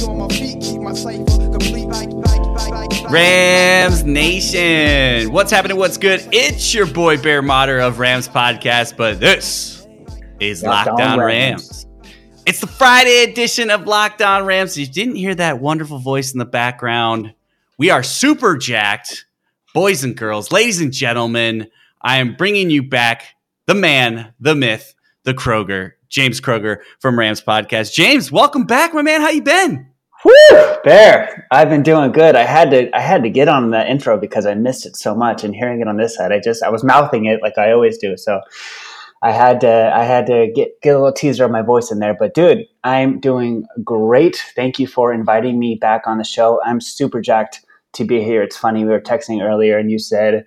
the on my feet keep my cipher complete like, like, like, like, like Rams Nation. What's happening? What's good? It's your boy Bear Motter of Rams Podcast, but this is Lockdown, Locked On On Rams. Rams. It's the Friday edition of Lockdown Rams. If you didn't hear that wonderful voice in the background, we are super jacked, boys and girls, ladies and gentlemen. I am bringing you back the man, the myth, the Kroeger, James Kroeger from Rams Podcast. James, welcome back, my man. How you been? Woo, Bear, I've been doing good. I had to I had to get on the intro because I missed it so much, and hearing it on this side, I just I was mouthing it like I always do. So I had to I had to get get a little teaser of my voice in there. But dude, I'm doing great. Thank you for inviting me back on the show. I'm super jacked to be here. It's funny we were texting earlier, and you said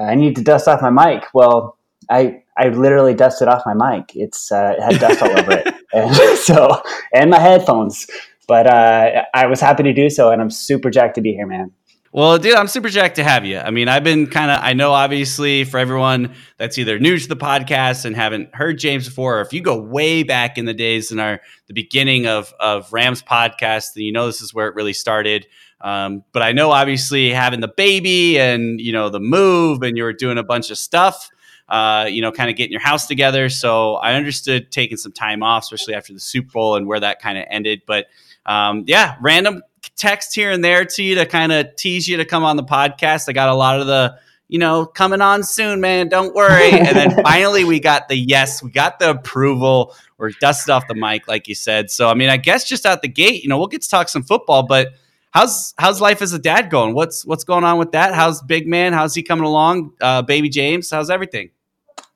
I need to dust off my mic. Well, I I literally dusted off my mic. It's uh, it had dust all over it, and so and my headphones. But uh, I was happy to do so, and I'm super jacked to be here, man. Well, dude, I'm super jacked to have you. I mean, I've been kind of, I know obviously for everyone that's either new to the podcast and haven't heard James before, or if you go way back in the days in our, the beginning of, of Rams podcast, then you know this is where it really started. Um, but I know obviously having the baby and, you know, the move and you were doing a bunch of stuff, uh, you know, kind of getting your house together. So I understood taking some time off, especially after the Super Bowl and where that kind of ended. But um, yeah, random text here and there to you to kind of tease you to come on the podcast. I got a lot of the, you know, coming on soon, man. Don't worry. And then finally, we got the yes, we got the approval. We're dusted off the mic, like you said. So, I mean, I guess just out the gate, you know, we'll get to talk some football, but. How's how's life as a dad going? What's what's going on with that? How's big man? How's he coming along? Uh, baby James, how's everything?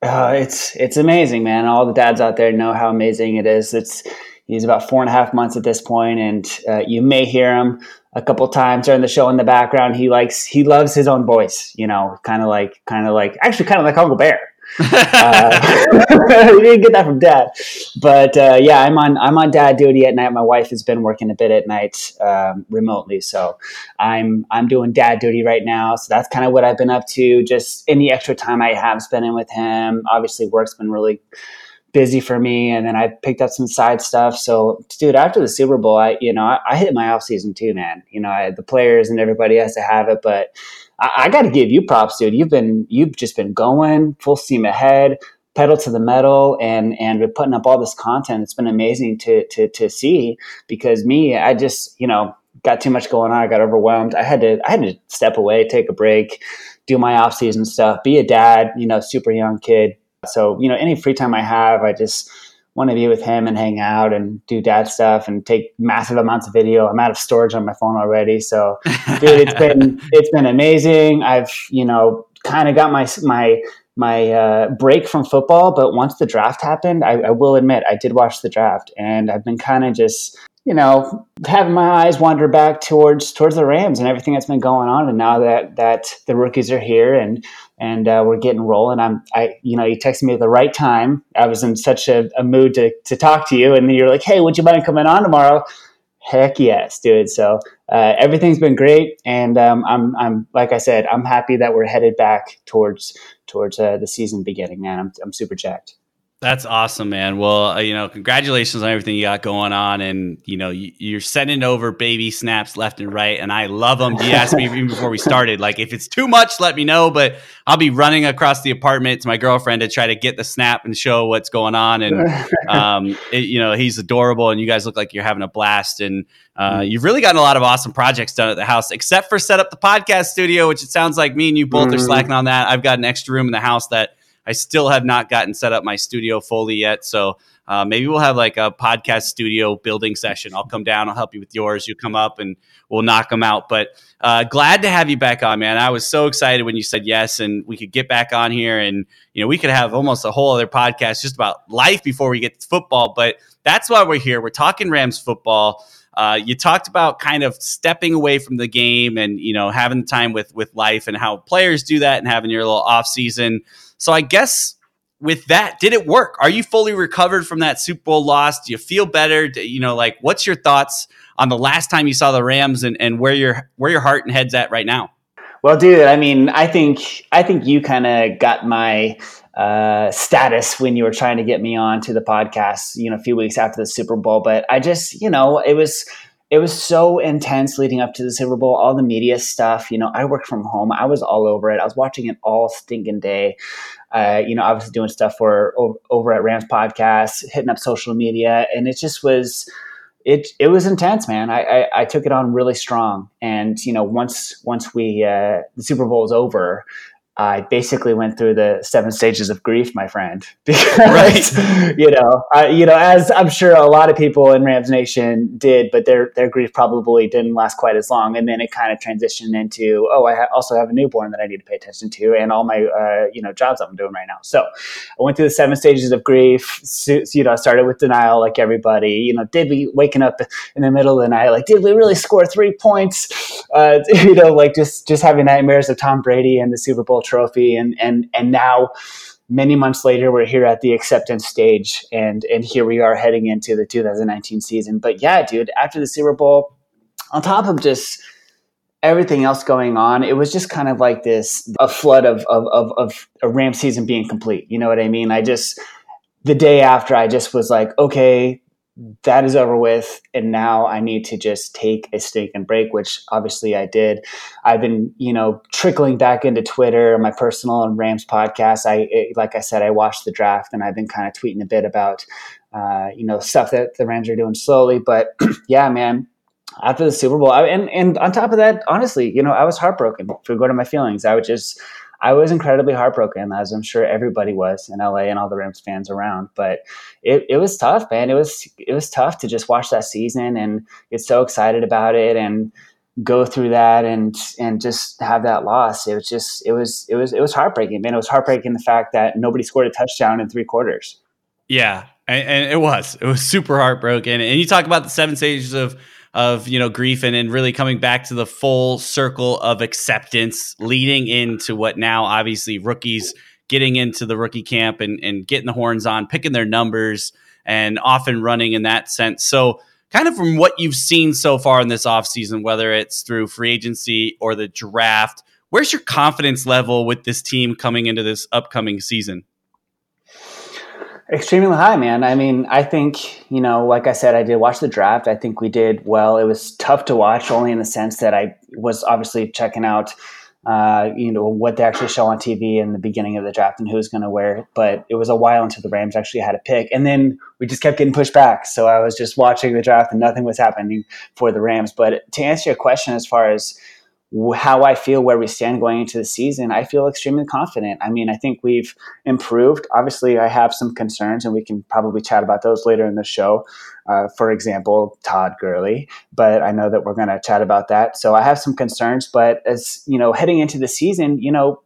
Uh, it's it's amazing, man. All the dads out there know how amazing it is. It's he's about four and a half months at this point, and uh, you may hear him a couple times during the show in the background. He likes he loves his own voice, you know, kind of like kind of like actually kind of like Uncle Bear. Uh, we didn't get that from dad, but uh, yeah, I'm on I'm on dad duty at night. My wife has been working a bit at night um, remotely, so I'm I'm doing dad duty right now. So that's kind of what I've been up to. Just any extra time I have spending with him. Obviously, work's been really busy for me, and then I picked up some side stuff. So, dude, after the Super Bowl, I you know I, I hit my off season too, man. You know, I, the players and everybody has to have it, but I, I got to give you props, dude. You've been you've just been going full steam ahead, pedal to the metal, and and we're putting up all this content. It's been amazing to to to see because me, I just you know got too much going on. I got overwhelmed. I had to I had to step away, take a break, do my off season stuff, be a dad. You know, super young kid. So you know, any free time I have, I just want to be with him and hang out and do dad stuff and take massive amounts of video. I'm out of storage on my phone already, so dude, it's been it's been amazing. I've you know kind of got my my my uh, break from football, but once the draft happened, I, I will admit I did watch the draft, and I've been kind of just you know having my eyes wander back towards towards the Rams and everything that's been going on. And now that that the rookies are here and and uh, we're getting rolling, I'm I you know you texted me at the right time. I was in such a, a mood to to talk to you, and you're like, hey, would you mind coming on tomorrow? Heck yes, dude. So uh, everything's been great, and um, I'm I'm like I said, I'm happy that we're headed back towards towards uh, the season beginning. Man, I'm I'm super jacked. That's awesome, man. Well, uh, you know, congratulations on everything you got going on, and you know, you, you're sending over baby snaps left and right, and I love them. You asked me even before we started, like if it's too much, let me know. But I'll be running across the apartment to my girlfriend to try to get the snap and show what's going on. And um, it, you know, he's adorable, and you guys look like you're having a blast. And uh, you've really gotten a lot of awesome projects done at the house, except for set up the podcast studio, which it sounds like me and you both are Mhm. slacking on that. I've got an extra room in the house that I still have not gotten set up my studio fully yet. So uh, maybe we'll have like a podcast studio building session. I'll come down, I'll help you with yours. You come up and we'll knock them out. But uh, glad to have you back on, man. I was so excited when you said yes, and we could get back on here, and you know we could have almost a whole other podcast just about life before we get to football. But that's why we're here. We're talking Rams football. Uh, you talked about kind of stepping away from the game and you know having time with with life and how players do that and having your little off season. So I guess with that, did it work? Are you fully recovered from that Super Bowl loss? Do you feel better? Do, you know, like what's your thoughts on the last time you saw the Rams and, and where your where your heart and head's at right now? Well, dude, I mean, I think I think you kind of got my uh, status when you were trying to get me on to the podcast, you know, a few weeks after the Super Bowl. But I just, you know, it was it was so intense leading up to the Super Bowl, all the media stuff. You know, I work from home. I was all over it. I was watching it all stinking day. Uh, you know, obviously doing stuff for over at Rams podcast, hitting up social media, and it just was it it was intense, man. I, I, I took it on really strong, and you know, once once we uh, the Super Bowl was over, I basically went through the seven stages of grief, my friend, because right. you know, I, you know, as I'm sure a lot of people in Rams Nation did, but their their grief probably didn't last quite as long, and then it kind of transitioned into, oh, I ha- also have a newborn that I need to pay attention to, and all my uh, you know jobs I'm doing right now. So I went through the seven stages of grief. So, you know, I started with denial, like everybody. You know, did we waking up in the middle of the night, like, did we really score three points? Uh, you know, like just just having nightmares of Tom Brady and the Super Bowl trophy. And and and now many months later we're here at the acceptance stage. And and here we are heading into the 2019 season. But yeah dude after the super bowl on top of just everything else going on it was just kind of like this a flood of of of, of a ram season being complete. You know what i mean? I just the day after i just was like okay that is over with and now i need to just take a stake and break which obviously i did. I've been you know trickling back into twitter my personal and rams podcast. I it, like i said i watched the draft and i've been kind of tweeting a bit about uh, you know stuff that the rams are doing slowly but yeah man after the super bowl I, and and on top of that honestly you know i was heartbroken for go to my feelings. I would just I was incredibly heartbroken, as I'm sure everybody was in LA and all the Rams fans around. But it, it was tough, man. It was it was tough to just watch that season and get so excited about it and go through that and and just have that loss. It was just it was it was it was heartbreaking, man. It was heartbreaking the fact that nobody scored a touchdown in three quarters. Yeah, and, and it was it was super heartbroken. And you talk about the seven stages of of you know grief and, and really coming back to the full circle of acceptance leading into what now obviously rookies getting into the rookie camp and, and getting the horns on picking their numbers and often running in that sense. So kind of from what you've seen so far in this offseason whether it's through free agency or the draft where's your confidence level with this team coming into this upcoming season Extremely high, man. I mean, I think, you know, like I said, I did watch the draft. I think we did well. It was tough to watch only in the sense that I was obviously checking out, uh, you know, what they actually show on TV in the beginning of the draft and who's going to wear But it was a while until the Rams actually had a pick. And then we just kept getting pushed back. So I was just watching the draft and nothing was happening for the Rams. But to answer your question, as far as, how I feel where we stand going into the season, I feel extremely confident. I mean, I think we've improved. Obviously, I have some concerns, and we can probably chat about those later in the show. Uh, for example, Todd Gurley, but I know that we're going to chat about that. So I have some concerns, but as you know, heading into the season, you know,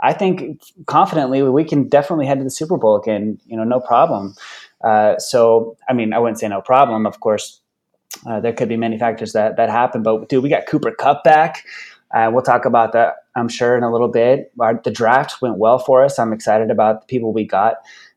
I think confidently we can definitely head to the Super Bowl again. You know, no problem. Uh, so, I mean, I wouldn't say no problem. Of course, uh, there could be many factors that that happen, but dude, we got Cooper Kupp back. Uh, we'll talk about that, I'm sure, in a little bit. Our, the draft went well for us. I'm excited about the people we got,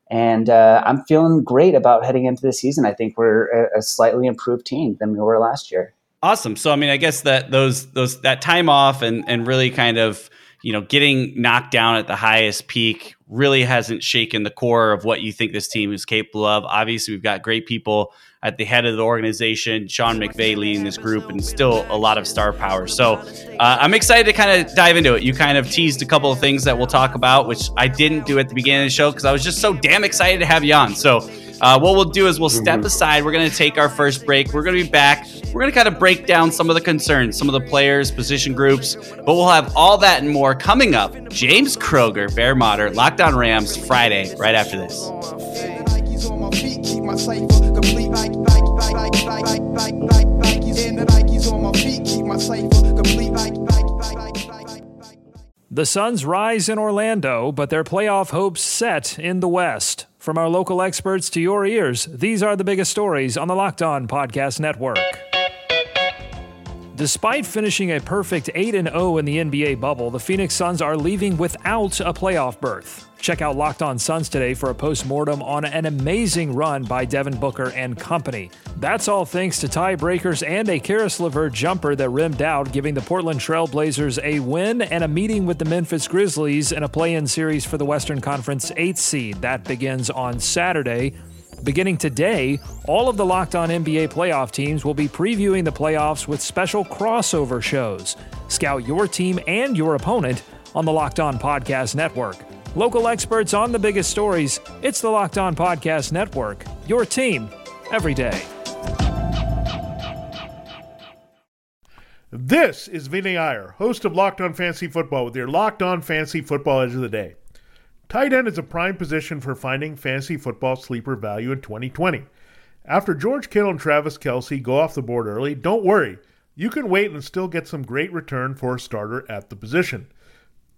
and uh, I'm feeling great about heading into the season. I think we're a, a slightly improved team than we were last year. Awesome. So, I mean, I guess that those those that time off and and really kind of you know getting knocked down at the highest peak really hasn't shaken the core of what you think this team is capable of. Obviously, we've got great people at the head of the organization, Sean McVay leading this group, and still a lot of star power. So uh, I'm excited to kind of dive into it. You kind of teased a couple of things that we'll talk about, which I didn't do at the beginning of the show because I was just so damn excited to have you on. So uh, what we'll do is we'll step aside. We're going to take our first break. We're going to be back. We're going to kind of break down some of the concerns, some of the players, position groups, but we'll have all that and more coming up. James Kroeger, Bear Motter, Lockdown Rams, Friday, right after this. The Suns rise in Orlando, but their playoff hopes set in the West. From our local experts to your ears, these are the biggest stories on the Locked On Podcast Network. Despite finishing a perfect 8 0 in the NBA bubble, the Phoenix Suns are leaving without a playoff berth. Check out Locked On Suns today for a post-mortem on an amazing run by Devin Booker and company. That's all thanks to tiebreakers and a Caris LeVert jumper that rimmed out, giving the Portland Trail Blazers a win and a meeting with the Memphis Grizzlies in a play-in series for the Western Conference 8th seed. That begins on Saturday. Beginning today, all of the Locked On NBA playoff teams will be previewing the playoffs with special crossover shows. Scout your team and your opponent on the Locked On Podcast Network. Local experts on the biggest stories. It's the Locked On Podcast Network. Your team every day. This is Vinny Iyer, host of Locked On Fantasy Football, with your Locked On Fantasy Football Edge of the Day. Tight end is a prime position for finding fantasy football sleeper value in 2020. After George Kittle and Travis Kelce go off the board early, don't worry. You can wait and still get some great return for a starter at the position.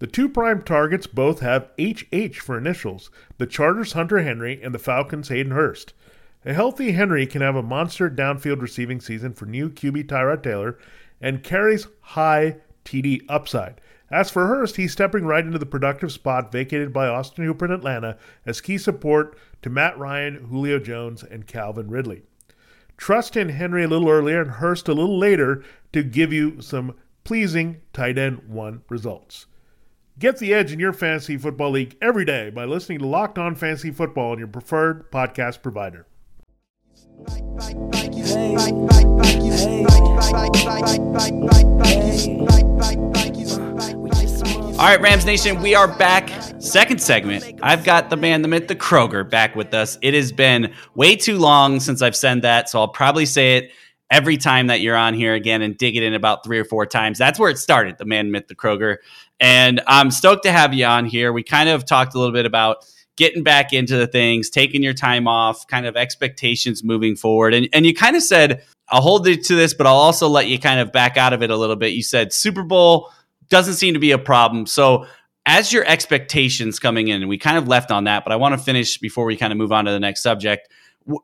The two prime targets both have HH for initials the Chargers' Hunter Henry and the Falcons' Hayden Hurst. A healthy Henry can have a monster downfield receiving season for new QB Tyrod Taylor and carries high TD upside. As for Hurst, he's stepping right into the productive spot vacated by Austin Hooper in Atlanta as key support to Matt Ryan, Julio Jones, and Calvin Ridley. Trust in Henry a little earlier and Hurst a little later to give you some pleasing tight end one results. Get the edge in your fantasy football league every day by listening to Locked On Fantasy Football on your preferred podcast provider. All right, Rams Nation, we are back. Second segment. I've got the man, the myth, the Kroeger back with us. It has been way too long since I've said that, so I'll probably say it every time that you're on here again and dig it in about three or four times. That's where it started, the man, myth, the Kroeger. And I'm stoked to have you on here. We kind of talked a little bit about getting back into the things, taking your time off, kind of expectations moving forward. And, and you kind of said, I'll hold you to this, but I'll also let you kind of back out of it a little bit. You said Super Bowl doesn't seem to be a problem. So, as your expectations coming in, we kind of left on that, but I want to finish before we kind of move on to the next subject.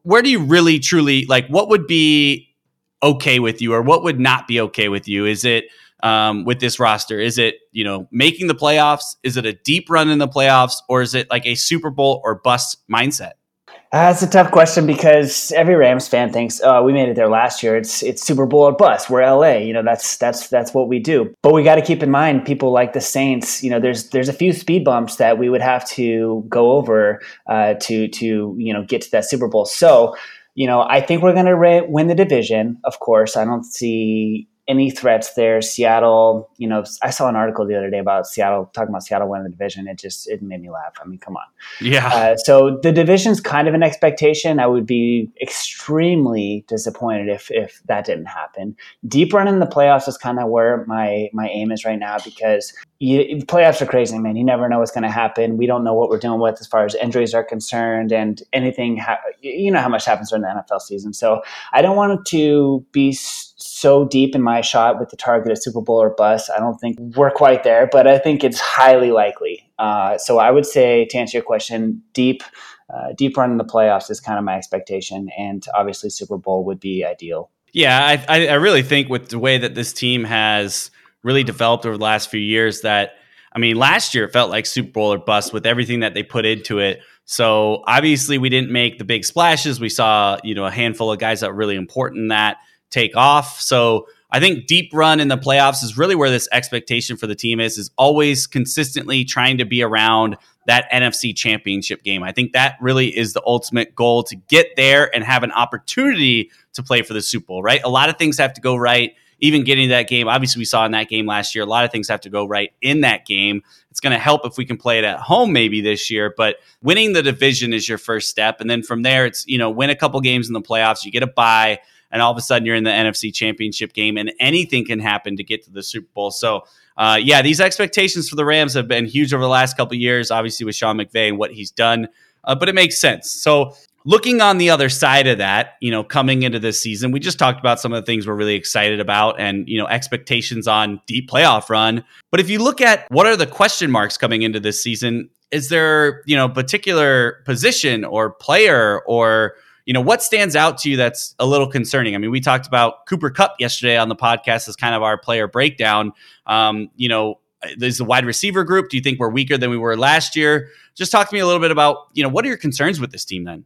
Where do you really truly like what would be okay with you or what would not be okay with you? Is it um, with this roster? Is it, you know, making the playoffs? Is it a deep run in the playoffs or is it like a Super Bowl or bust mindset? Uh, that's a tough question because every Rams fan thinks, "Oh, we made it there last year. It's it's Super Bowl or bust. We're LA. You know, that's that's that's what we do." But we got to keep in mind, people like the Saints. You know, there's there's a few speed bumps that we would have to go over uh, to to you know get to that Super Bowl. So, you know, I think we're going to win the division. Of course, I don't see any threats there. Seattle, you know, I saw an article the other day about Seattle talking about Seattle winning the division. It just it made me laugh. I mean, come on. Yeah. Uh, so the division's kind of an expectation. I would be extremely disappointed if if that didn't happen. Deep run in the playoffs is kind of where my my aim is right now because you, playoffs are crazy, man. You never know what's going to happen. We don't know what we're dealing with as far as injuries are concerned, and anything. Ha- you know how much happens during the NFL season. So I don't want to be so deep in my shot with the target of Super Bowl or bust. I don't think we're quite there, but I think it's highly likely. Uh, so I would say to answer your question, deep. Uh, deep run in the playoffs is kind of my expectation, and obviously Super Bowl would be ideal. Yeah, I, I really think with the way that this team has really developed over the last few years that I mean, last year it felt like Super Bowl or bust with everything that they put into it. So obviously we didn't make the big splashes. We saw, you know, a handful of guys that were really important in that take off. So I think deep run in the playoffs is really where this expectation for the team is, is always consistently trying to be around that NFC championship game. I think that really is the ultimate goal to get there and have an opportunity to play for the Super Bowl, right? A lot of things have to go right even getting that game. Obviously, we saw in that game last year, a lot of things have to go right in that game. It's going to help if we can play it at home maybe this year, but winning the division is your first step. And then from there, it's, you know, win a couple games in the playoffs, you get a bye, and all of a sudden you're in the NFC championship game, and anything can happen to get to the Super Bowl. So, uh, yeah, these expectations for the Rams have been huge over the last couple years, obviously with Sean McVay and what he's done, uh, but it makes sense. So, looking on the other side of that, you know, coming into this season, we just talked about some of the things we're really excited about and, you know, expectations on deep playoff run. But if you look at what are the question marks coming into this season, is there, you know, particular position or player or you know what stands out to you that's a little concerning i mean we talked about cooper Kupp yesterday on the podcast as kind of our player breakdown um, you know there's the wide receiver group do you think we're weaker than we were last year just talk to me a little bit about you know what are your concerns with this team then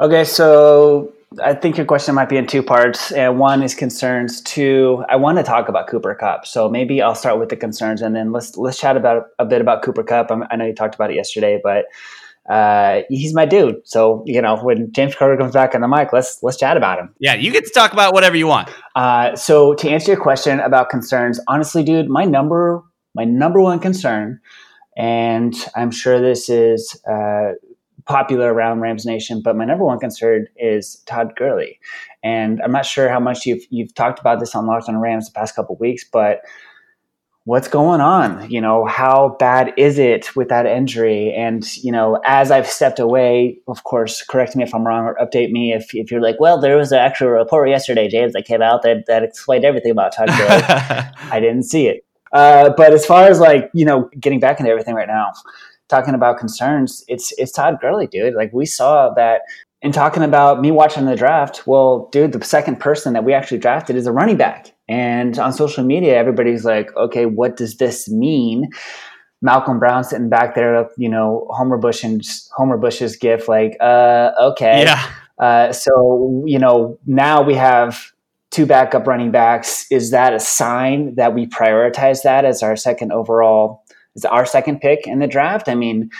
Okay, so I think your question might be in two parts. And one is concerns. Two, I want to talk about Cooper Kupp, So maybe I'll start with the concerns, and then let's let's chat about a bit about Cooper Kupp. I'm, i know you talked about it yesterday, but uh, he's my dude. So you know, when James Carter comes back on the mic, let's let's chat about him. Yeah, you get to talk about whatever you want. Uh, so to answer your question about concerns, honestly, dude, my number my number one concern, and I'm sure this is. Uh, popular around Rams Nation, but my number one concern is Todd Gurley. And I'm not sure how much you've you've talked about this on Locked on Rams the past couple weeks, but what's going on? You know, how bad is it with that injury? And, you know, as I've stepped away, of course, correct me if I'm wrong or update me if, if you're like, well, there was an actual report yesterday, James, that came out that, that explained everything about Todd Gurley. I didn't see it. Uh, but as far as like, you know, getting back into everything right now, talking about concerns, it's it's Todd Gurley, dude. Like we saw that in talking about me watching the draft. Well, dude, the second person that we actually drafted is a running back. And on social media, everybody's like, okay, what does this mean? Malcolm Brown sitting back there, you know, Homer Bush and Homer Bush's gift, like, uh, okay. Yeah. Uh, so, you know, now we have two backup running backs. Is that a sign that we prioritize that as our second overall is our second pick in the draft. I mean,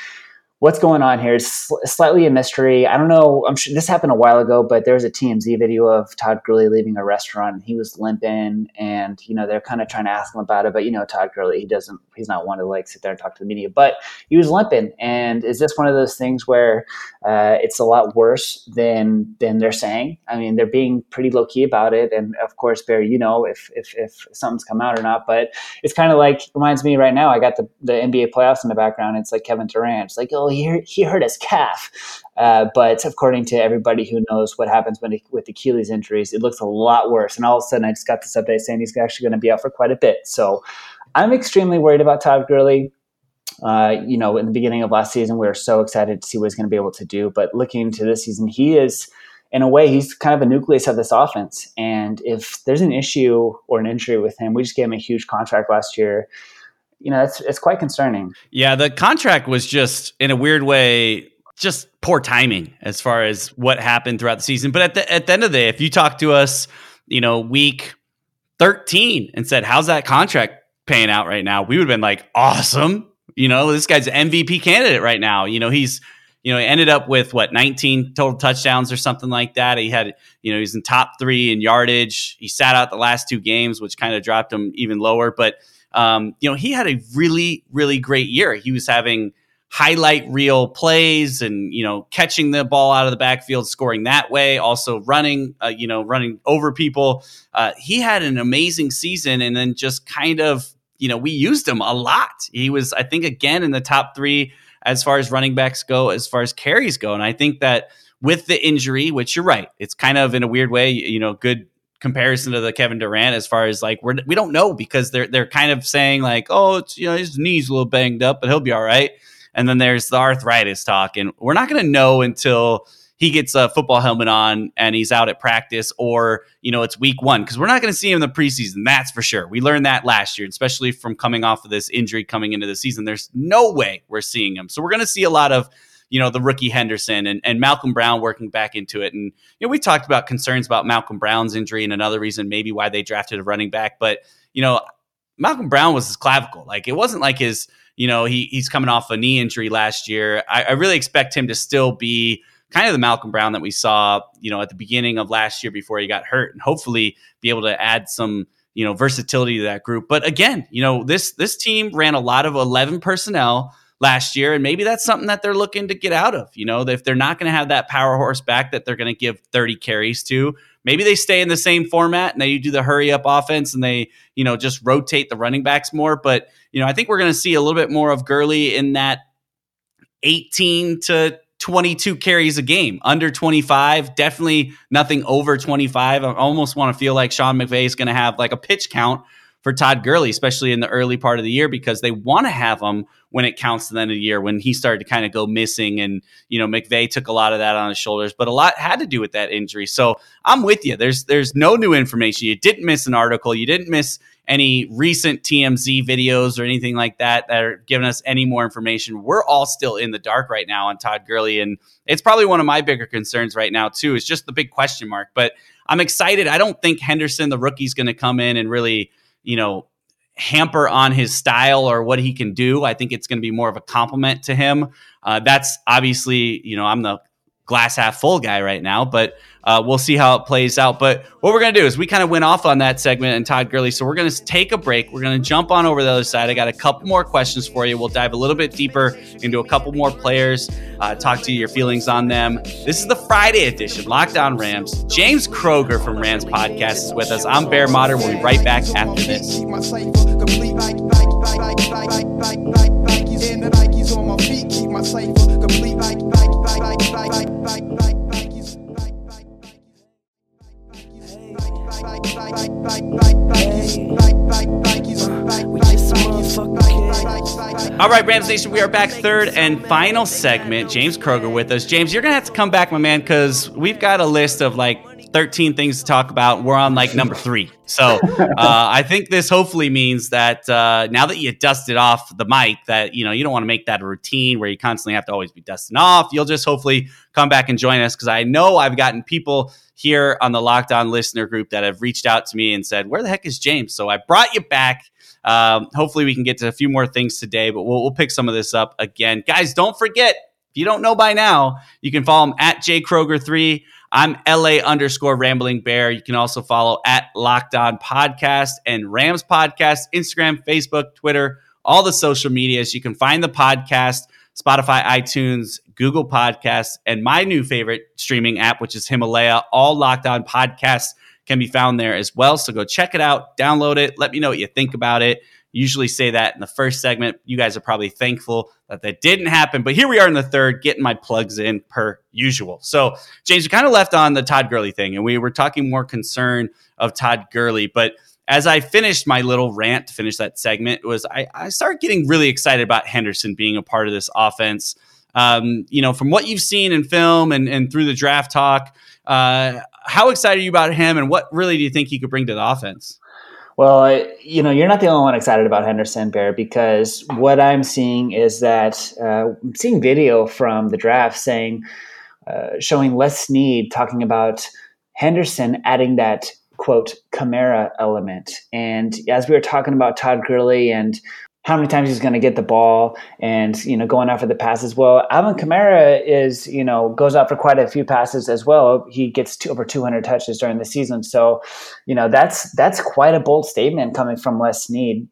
what's going on here is sl- slightly a mystery. I don't know. I'm sure this happened a while ago, but there was a TMZ video of Todd Gurley leaving a restaurant. he was limping, and you know they're kind of trying to ask him about it. But you know, Todd Gurley, he doesn't. He's not one to like sit there and talk to the media. But he was limping, and is this one of those things where uh, it's a lot worse than than they're saying? I mean, they're being pretty low key about it, and of course, Barry, you know if if if something's come out or not. But it's kind of like reminds me right now. I got the the NBA playoffs in the background. It's like Kevin Durant. It's like oh he, he hurt his calf. Uh, but according to everybody who knows what happens when he, with Achilles injuries, it looks a lot worse. And all of a sudden, I just got this update saying he's actually going to be out for quite a bit. So I'm extremely worried about Todd Gurley. Uh, you know, in the beginning of last season, we were so excited to see what he's going to be able to do. But looking into this season, he is, in a way, he's kind of a nucleus of this offense. And if there's an issue or an injury with him, we just gave him a huge contract last year you know, it's it's quite concerning. Yeah, the contract was just in a weird way just poor timing as far as what happened throughout the season. But at the at the end of the day, if you talk to us, you know, week 13 and said, How's that contract paying out right now? We would have been like, Awesome. You know, this guy's MVP candidate right now. You know, he's you know, he ended up with what 19 total touchdowns or something like that. He had, you know, he's in top three in yardage. He sat out the last two games, which kind of dropped him even lower. But um, you know, he had a really, really great year. He was having highlight reel plays and you know catching the ball out of the backfield scoring that way also running uh, you know running over people. Uh, he had an amazing season and then just kind of you know we used him a lot. He was i think again in the top three as far as running backs go as far as carries go. And i think that with the injury which you're right it's kind of in a weird way you know good comparison to the Kevin Durant as far as like we're we don't know because they're they're kind of saying like oh it's you know his knees a little banged up but he'll be all right. And then there's the arthritis talk and we're not going to know until he gets a football helmet on and he's out at practice or you know it's week one because we're not going to see him in the preseason that's for sure. We learned that last year especially from coming off of this injury coming into the season. There's no way we're seeing him. So we're going to see a lot of you know, the rookie Henderson and, and Malcolm Brown working back into it. And, you know, we talked about concerns about Malcolm Brown's injury and another reason maybe why they drafted a running back. But, you know, Malcolm Brown was his clavicle. Like it wasn't like his, you know, he he's coming off a knee injury last year. I, I really expect him to still be kind of the Malcolm Brown that we saw, you know, at the beginning of last year before he got hurt, and hopefully be able to add some, you know, versatility to that group. But again, you know, this this team ran a lot of eleven personnel last year. And maybe that's something that they're looking to get out of. You know, if they're not going to have that power horse back that they're going to give 30 carries to, maybe they stay in the same format and they do the hurry up offense and they, you know, just rotate the running backs more. But, you know, I think we're going to see a little bit more of Gurley in that 18 to 22 carries a game, under 25, definitely nothing over 25. I almost want to feel like Sean McVay is going to have like a pitch count for Todd Gurley, especially in the early part of the year, because they want to have him when it counts to the end of the year when he started to kind of go missing. And, you know, McVay took a lot of that on his shoulders, but a lot had to do with that injury. So I'm with you. There's there's no new information. You didn't miss an article. You didn't miss any recent TMZ videos or anything like that that are giving us any more information. We're all still in the dark right now on Todd Gurley. And it's probably one of my bigger concerns right now, too, is just the big question mark. But I'm excited. I don't think Henderson, the rookie, is going to come in and really, you know, hamper on his style or what he can do. I think it's going to be more of a compliment to him. Uh, that's obviously, you know, I'm the glass half full guy right now, but uh, we'll see how it plays out. But what we're going to do is we kind of went off on that segment and Todd Gurley. So we're going to take a break. We're going to jump on over the other side. I got a couple more questions for you. We'll dive a little bit deeper into a couple more players, uh, talk to you your feelings on them. This is the Friday edition, Lockdown Rams. James Kroeger from Rams Podcast is with us. I'm Bear Motter. We'll be right back after this. Complete All right, Rams Nation, we are back. Third and final segment. James Kroeger with us. James, you're gonna have to come back, my man, because we've got a list of like 13 things to talk about. We're on like number three. So uh, I think this hopefully means that uh, now that you dusted off the mic, that you know you don't want to make that a routine where you constantly have to always be dusting off. You'll just hopefully come back and join us because I know I've gotten people here on the Lockdown listener group that have reached out to me and said, "Where the heck is James?" So I brought you back. Um, hopefully, we can get to a few more things today, but we'll, we'll pick some of this up again. Guys, don't forget, if you don't know by now, you can follow him at jkroger3. I'm LA underscore rambling bear. You can also follow at Locked On Podcast and Rams Podcast, Instagram, Facebook, Twitter, all the social medias. You can find the podcast, Spotify, iTunes, Google Podcasts, and my new favorite streaming app, which is Himalaya. All Locked On Podcasts can be found there as well. So go check it out, download it, let me know what you think about it. Usually say that in the first segment. You guys are probably thankful that that didn't happen, but here we are in the third, getting my plugs in per usual. So, James, we kind of left on the Todd Gurley thing, and we were talking more concern of Todd Gurley. But as I finished my little rant to finish that segment, was I, I started getting really excited about Henderson being a part of this offense. Um, you know, from what you've seen in film and, and through the draft talk, uh, how excited are you about him, and what really do you think he could bring to the offense? Well, you know, you're not the only one excited about Henderson Bear because what I'm seeing is that uh, I'm seeing video from the draft saying, uh, showing Les Snead talking about Henderson adding that quote Kamara element. And as we were talking about Todd Gurley and how many times he's going to get the ball and you know going out for the passes. Well, Alvin Kamara is you know goes out for quite a few passes as well. He gets to over 200 touches during the season, so you know that's that's quite a bold statement coming from Les Snead.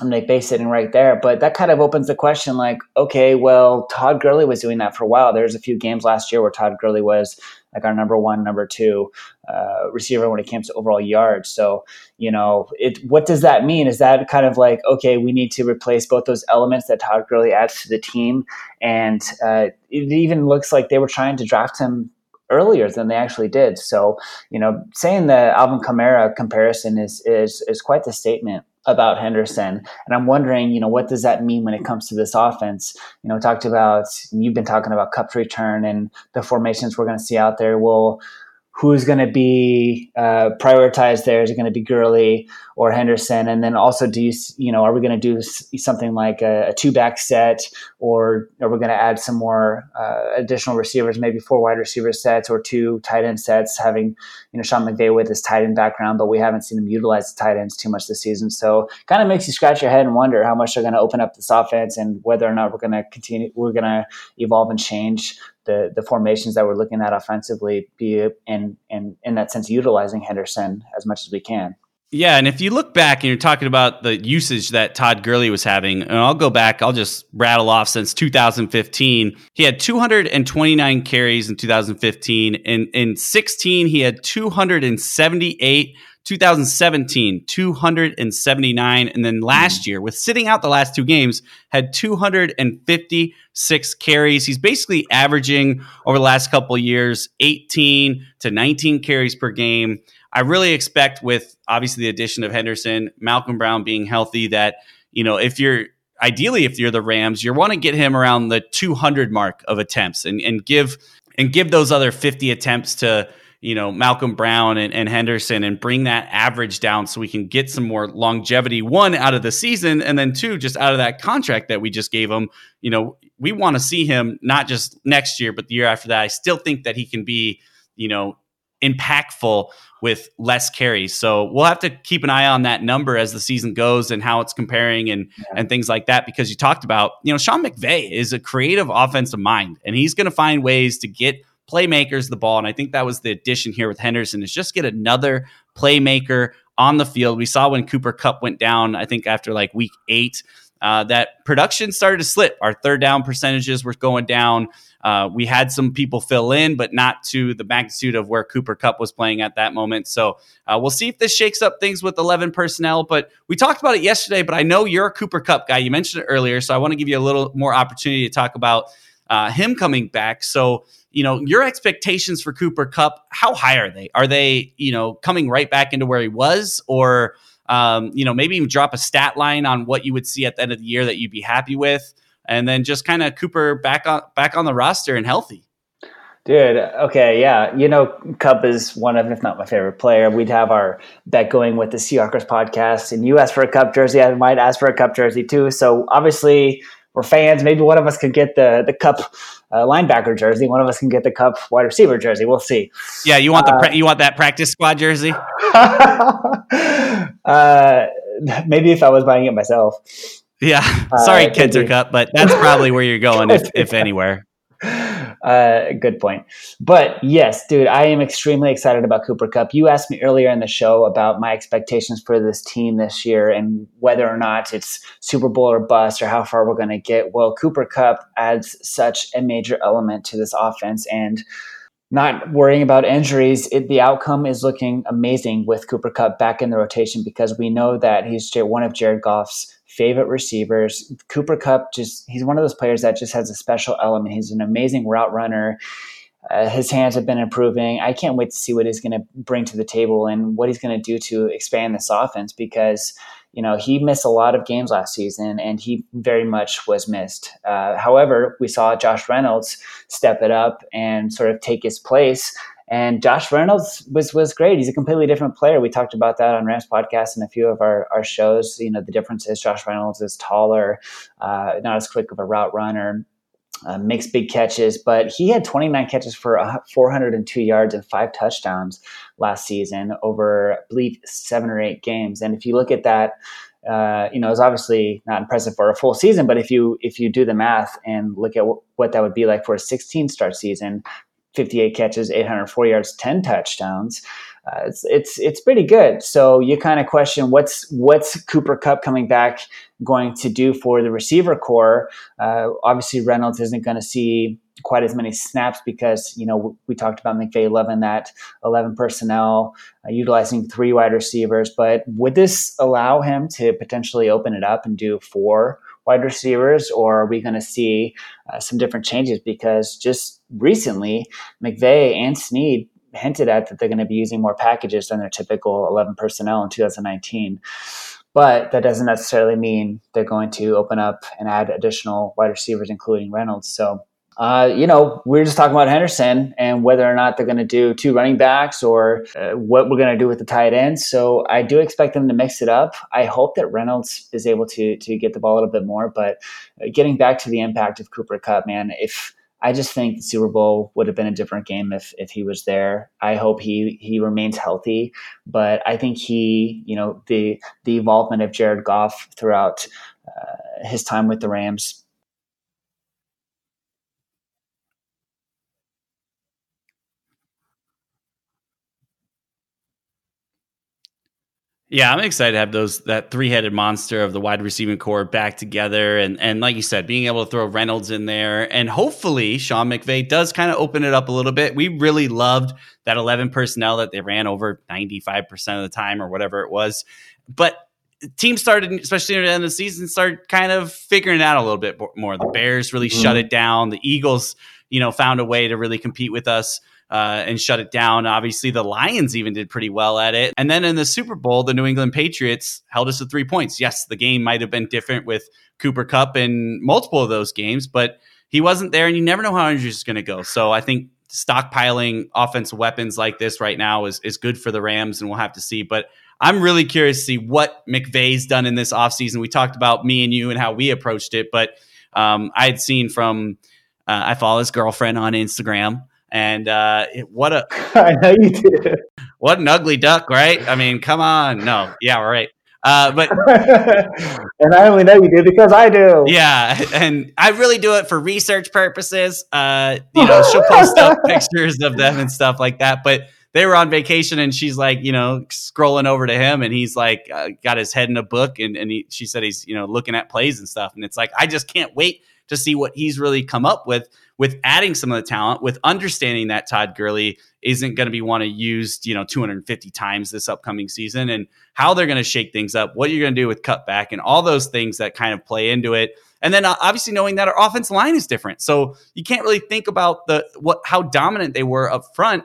I'm like base sitting right there, but that kind of opens the question like, okay, well, Todd Gurley was doing that for a while. There's a few games last year where Todd Gurley was like our number one, number two uh, receiver when it comes to overall yards. So, you know, it what does that mean? Is that kind of like okay, we need to replace both those elements that Todd Gurley adds to the team, and uh, it even looks like they were trying to draft him earlier than they actually did. So, you know, saying the Alvin Kamara comparison is is is quite the statement about Henderson. And I'm wondering, you know, what does that mean when it comes to this offense? You know, talked about you've been talking about Kupp return and the formations we're going to see out there. Well, who's going to be uh, prioritized there? Is it going to be Gurley or Henderson? And then also, do you you know are we going to do something like a, a two back set, or are we going to add some more uh, additional receivers, maybe four wide receiver sets or two tight end sets? Having you know Sean McVay with his tight end background, but we haven't seen him utilize the tight ends too much this season. So kind of makes you scratch your head and wonder how much they're going to open up this offense and whether or not we're going to continue, we're going to evolve and change the the formations that we're looking at offensively be in in in that sense utilizing Henderson as much as we can. Yeah, and if you look back and you're talking about the usage that Todd Gurley was having, and I'll go back, I'll just rattle off since 2015. He had 229 carries in 2015. and in 16, he had 278 2017, 279. And then last hmm. year, with sitting out the last two games, had 256 carries. He's basically averaging over the last couple years 18 to 19 carries per game. I really expect, with obviously the addition of Henderson, Malcolm Brown being healthy, that, you know, if you're ideally, if you're the Rams, you want to get him around the 200 mark of attempts and, and give and give those other 50 attempts to you know Malcolm Brown and, and, Henderson and bring that average down so we can get some more longevity one out of the season and then two just out of that contract that we just gave him you know we want to see him not just next year but the year after that I still think that he can be you know impactful with less carries. So we'll have to keep an eye on that number as the season goes and how it's comparing and yeah. and things like that. Because you talked about, you know, Sean McVay is a creative offensive mind, and he's going to find ways to get playmakers the ball. And I think that was the addition here with Henderson is just get another playmaker on the field. We saw when Cooper Kupp went down, I think after like week eight, uh, that production started to slip. Our third down percentages were going down. Uh, we had some people fill in, but not to the magnitude of where Cooper Kupp was playing at that moment. So uh, we'll see if this shakes up things with 11 personnel. But we talked about it yesterday, but I know you're a Cooper Kupp guy. You mentioned it earlier. So I want to give you a little more opportunity to talk about uh, him coming back. So, you know, your expectations for Cooper Kupp, how high are they? Are they, you know, coming right back into where he was or – um, you know, maybe even drop a stat line on what you would see at the end of the year that you'd be happy with, and then just kind of Cooper back on back on the roster and healthy. Dude, okay, yeah. You know, Kupp is one of, if not my favorite player. We'd have our bet going with the Seahawkers podcast, and you asked for a Kupp jersey. I might ask for a Kupp jersey too. So obviously, we're fans. Maybe one of us could get the the Kupp uh, linebacker jersey. One of us can get the Kupp wide receiver jersey. We'll see. Yeah, you want the pra- uh, you want that practice squad jersey? uh, maybe if I was buying it myself. Yeah, sorry, uh, Ketner Kupp, but that's probably where you're going, if if anywhere. Uh, good point. But yes, dude, I am extremely excited about Cooper Kupp. You asked me earlier in the show about my expectations for this team this year and whether or not it's Super Bowl or bust or how far we're going to get. Well, Cooper Kupp adds such a major element to this offense and not worrying about injuries, it, the outcome is looking amazing with Cooper Kupp back in the rotation because we know that he's one of Jared Goff's favorite receivers. Cooper Kupp just he's one of those players that just has a special element. He's an amazing route runner. Uh, his hands have been improving. I can't wait to see what he's going to bring to the table and what he's going to do to expand this offense because you know he missed a lot of games last season and he very much was missed. Uh, however, we saw Josh Reynolds step it up and sort of take his place. And Josh Reynolds was was great. He's a completely different player. We talked about that on Rams podcast and a few of our, our shows. You know, the difference is Josh Reynolds is taller, uh, not as quick of a route runner, uh, makes big catches, but he had 29 catches for 402 yards and five touchdowns last season over, I believe, seven or eight games. And if you look at that, uh, you know, it's obviously not impressive for a full season, but if you if you do the math and look at w- what that would be like for a 16 start season, 58 catches, 804 yards, 10 touchdowns. Uh, it's it's it's pretty good. So you kind of question what's what's Cooper Kupp coming back going to do for the receiver core. Uh, obviously, Reynolds isn't going to see quite as many snaps because you know we talked about McVay 11 that 11 personnel uh, utilizing three wide receivers. But would this allow him to potentially open it up and do four? wide receivers, or are we going to see uh, some different changes? Because just recently, McVay and Snead hinted at that they're going to be using more packages than their typical 11 personnel in 2019. But that doesn't necessarily mean they're going to open up and add additional wide receivers, including Reynolds. So uh, you know, we're just talking about Henderson and whether or not they're going to do two running backs or uh, what we're going to do with the tight ends. So I do expect them to mix it up. I hope that Reynolds is able to to get the ball a little bit more. But uh, getting back to the impact of Cooper Kupp, man, if I just think the Super Bowl would have been a different game if if he was there. I hope he he remains healthy, but I think he, you know, the the involvement of Jared Goff throughout uh, his time with the Rams Yeah, I'm excited to have those that three headed monster of the wide receiving core back together, and and like you said, being able to throw Reynolds in there, and hopefully Sean McVay does kind of open it up a little bit. We really loved that 11 personnel that they ran over 95 percent of the time or whatever it was, but teams started, especially at the end of the season, started kind of figuring it out a little bit more. The Bears really mm-hmm. shut it down. The Eagles, you know, found a way to really compete with us uh, and shut it down. Obviously, the Lions even did pretty well at it. And then in the Super Bowl, the New England Patriots held us to three points. Yes, the game might have been different with Cooper Kupp in multiple of those games, but he wasn't there, and you never know how Andrews is going to go. So I think stockpiling offensive weapons like this right now is, is good for the Rams, and we'll have to see. But I'm really curious to see what McVay's done in this offseason. We talked about me and you and how we approached it, but um, I had seen from uh, I follow his girlfriend on Instagram. And uh, what a I know you did. What an ugly duck, right? I mean, come on. No, yeah, right. Uh, but and I only know you do because I do. Yeah, and I really do it for research purposes. Uh, you know, she'll post up pictures of them and stuff like that. But they were on vacation, and she's like, you know, scrolling over to him, and he's like, uh, got his head in a book, and and he, she said he's you know looking at plays and stuff, and it's like I just can't wait to see what he's really come up with with adding some of the talent, with understanding that Todd Gurley isn't going to be one to use, you know, 250 times this upcoming season and how they're going to shake things up, what you're going to do with Kupp back and all those things that kind of play into it. And then uh, obviously knowing that our offense line is different. So you can't really think about the what how dominant they were up front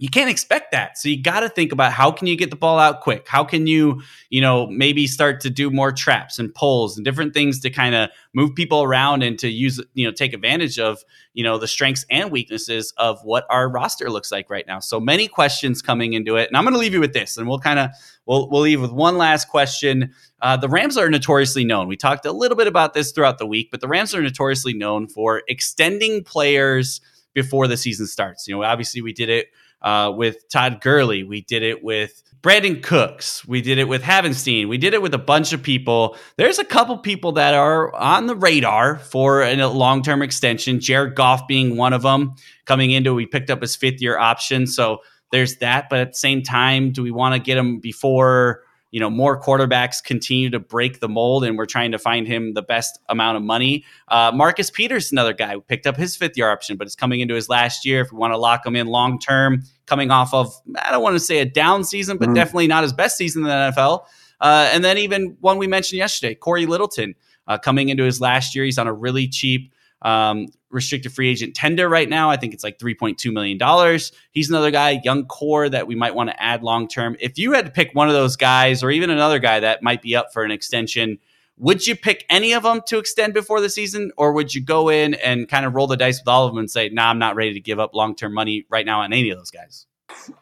you can't expect that. So you got to think about how can you get the ball out quick? How can you, you know, maybe start to do more traps and pulls and different things to kind of move people around and to use, you know, take advantage of, you know, the strengths and weaknesses of what our roster looks like right now. So many questions coming into it. And I'm going to leave you with this and we'll kind of we'll we'll leave with one last question. Uh, the Rams are notoriously known. We talked a little bit about this throughout the week, but the Rams are notoriously known for extending players before the season starts. You know, obviously we did it uh, with Todd Gurley. We did it with Brandin Cooks. We did it with Havenstein. We did it with a bunch of people. There's a couple people that are on the radar for a long term extension. Jared Goff being one of them. Coming into, we picked up his fifth year option. So there's that. But at the same time, do we want to get him before? You know more quarterbacks continue to break the mold and we're trying to find him the best amount of money. Uh, marcus peters another guy who picked up his fifth year option but it's coming into his last year. If we want to lock him in long term coming off of i don't want to say a down season but mm-hmm. definitely not his best season in the nfl uh, and then even one we mentioned yesterday cory littleton uh, coming into his last year. He's on a really cheap um, restricted free agent tender right now. I think it's like $3.2 million. He's another guy, young core that we might want to add long term. If you had to pick one of those guys or even another guy that might be up for an extension, would you pick any of them to extend before the season, or would you go in and kind of roll the dice with all of them and say, "Nah, I'm not ready to give up long term money right now on any of those guys"?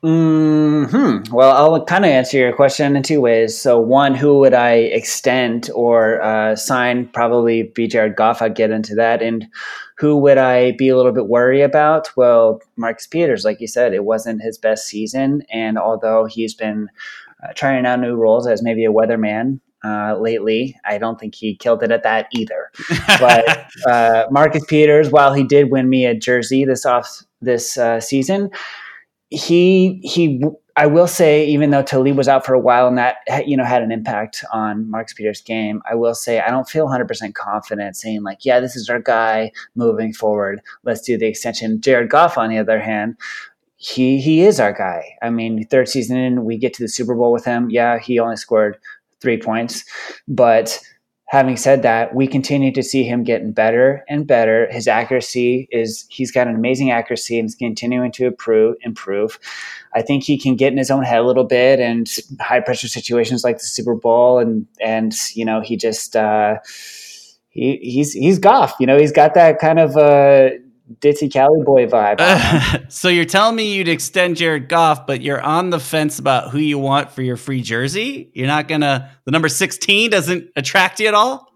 Hmm. Well, I'll kind of answer your question in two ways. So, one, who would I extend or uh, sign? Probably be Jared Goff. I'd get into that. And who would I be a little bit worried about? Well, Marcus Peters, like you said, it wasn't his best season, and although he's been uh, trying out new roles as maybe a weatherman uh, lately. I don't think he killed it at that either. But uh, Marcus Peters, while he did win me a jersey this off this uh, season, he he I will say even though Talib was out for a while and that you know had an impact on Marcus Peters' game, I will say I don't feel 100% confident saying like, yeah, this is our guy moving forward. Let's do the extension. Jared Goff, on the other hand, he he is our guy. I mean, third season in, we get to the Super Bowl with him. Yeah, he only scored three points, but having said that, we continue to see him getting better and better. His accuracy is he's got an amazing accuracy and is continuing to improve improve. I think he can get in his own head a little bit and high pressure situations like the Super Bowl and and you know, he just uh he, he's he's Goff, you know, he's got that kind of uh ditzy Cali boy vibe. so you're telling me you'd extend Jared Goff, but you're on the fence about who you want for your free jersey. You're not gonna the number 16 doesn't attract you at all.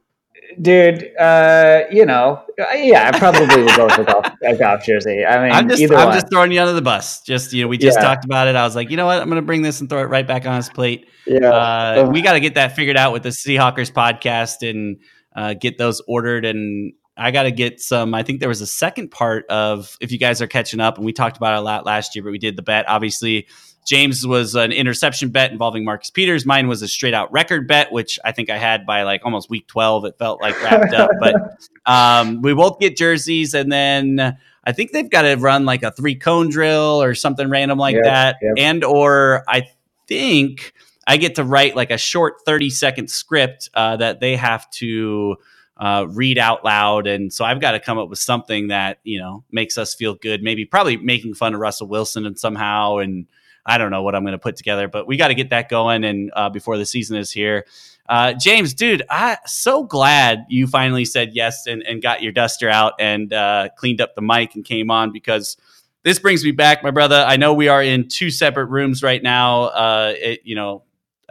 Dude, uh, you know, yeah, I probably would go with a Goff, a Goff jersey. I mean, I'm just, I'm one. just throwing you under the bus. Just you know, we just yeah. talked about it. I was like, you know what, I'm gonna bring this and throw it right back on his plate. Yeah, uh, we got to get that figured out with the Seahawkers podcast and uh, get those ordered and I got to get some. I think there was a second part of if you guys are catching up, and we talked about it a lot last year, but we did the bet. Obviously, James was an interception bet involving Marcus Peters. Mine was a straight out record bet, which I think I had by like almost week 12. It felt like wrapped up. But um, we both get jerseys. And then I think they've got to run like a three cone drill or something random like Yep, that. yep. And or I think I get to write like a short 30 second script uh, that they have to uh, read out loud. And so I've got to come up with something that, you know, makes us feel good. Maybe probably making fun of Russell Wilson and somehow. And I don't know what I'm going to put together, but we got to get that going. And uh, before the season is here, uh, James, dude, I so glad you finally said yes and, and got your duster out and uh, cleaned up the mic and came on because this brings me back, my brother. I know we are in two separate rooms right now. Uh, it, you know,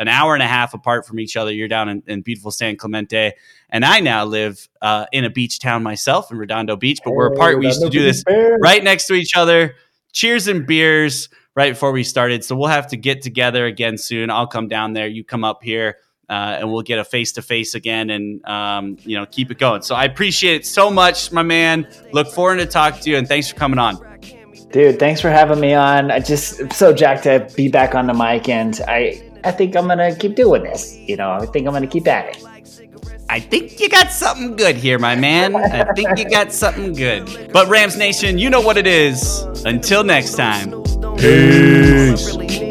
an hour and a half apart from each other. You're down in, in beautiful San Clemente, and I now live uh, in a beach town myself in Redondo Beach. But we're apart. We used to do this right next to each other. Cheers and beers right before we started. So we'll have to get together again soon. I'll come down there. You come up here. Uh, and we'll get a face to face again, and um, you know, keep it going. So I appreciate it so much, my man. Look forward to talk to you, and thanks for coming on. Dude, thanks for having me on. I just I'm so jacked to be back on the mic, and I I think I'm gonna keep doing this. You know, I think I'm gonna keep at it. I think you got something good here, my man. I think you got something good. But Rams Nation, you know what it is. Until next time. Peace. And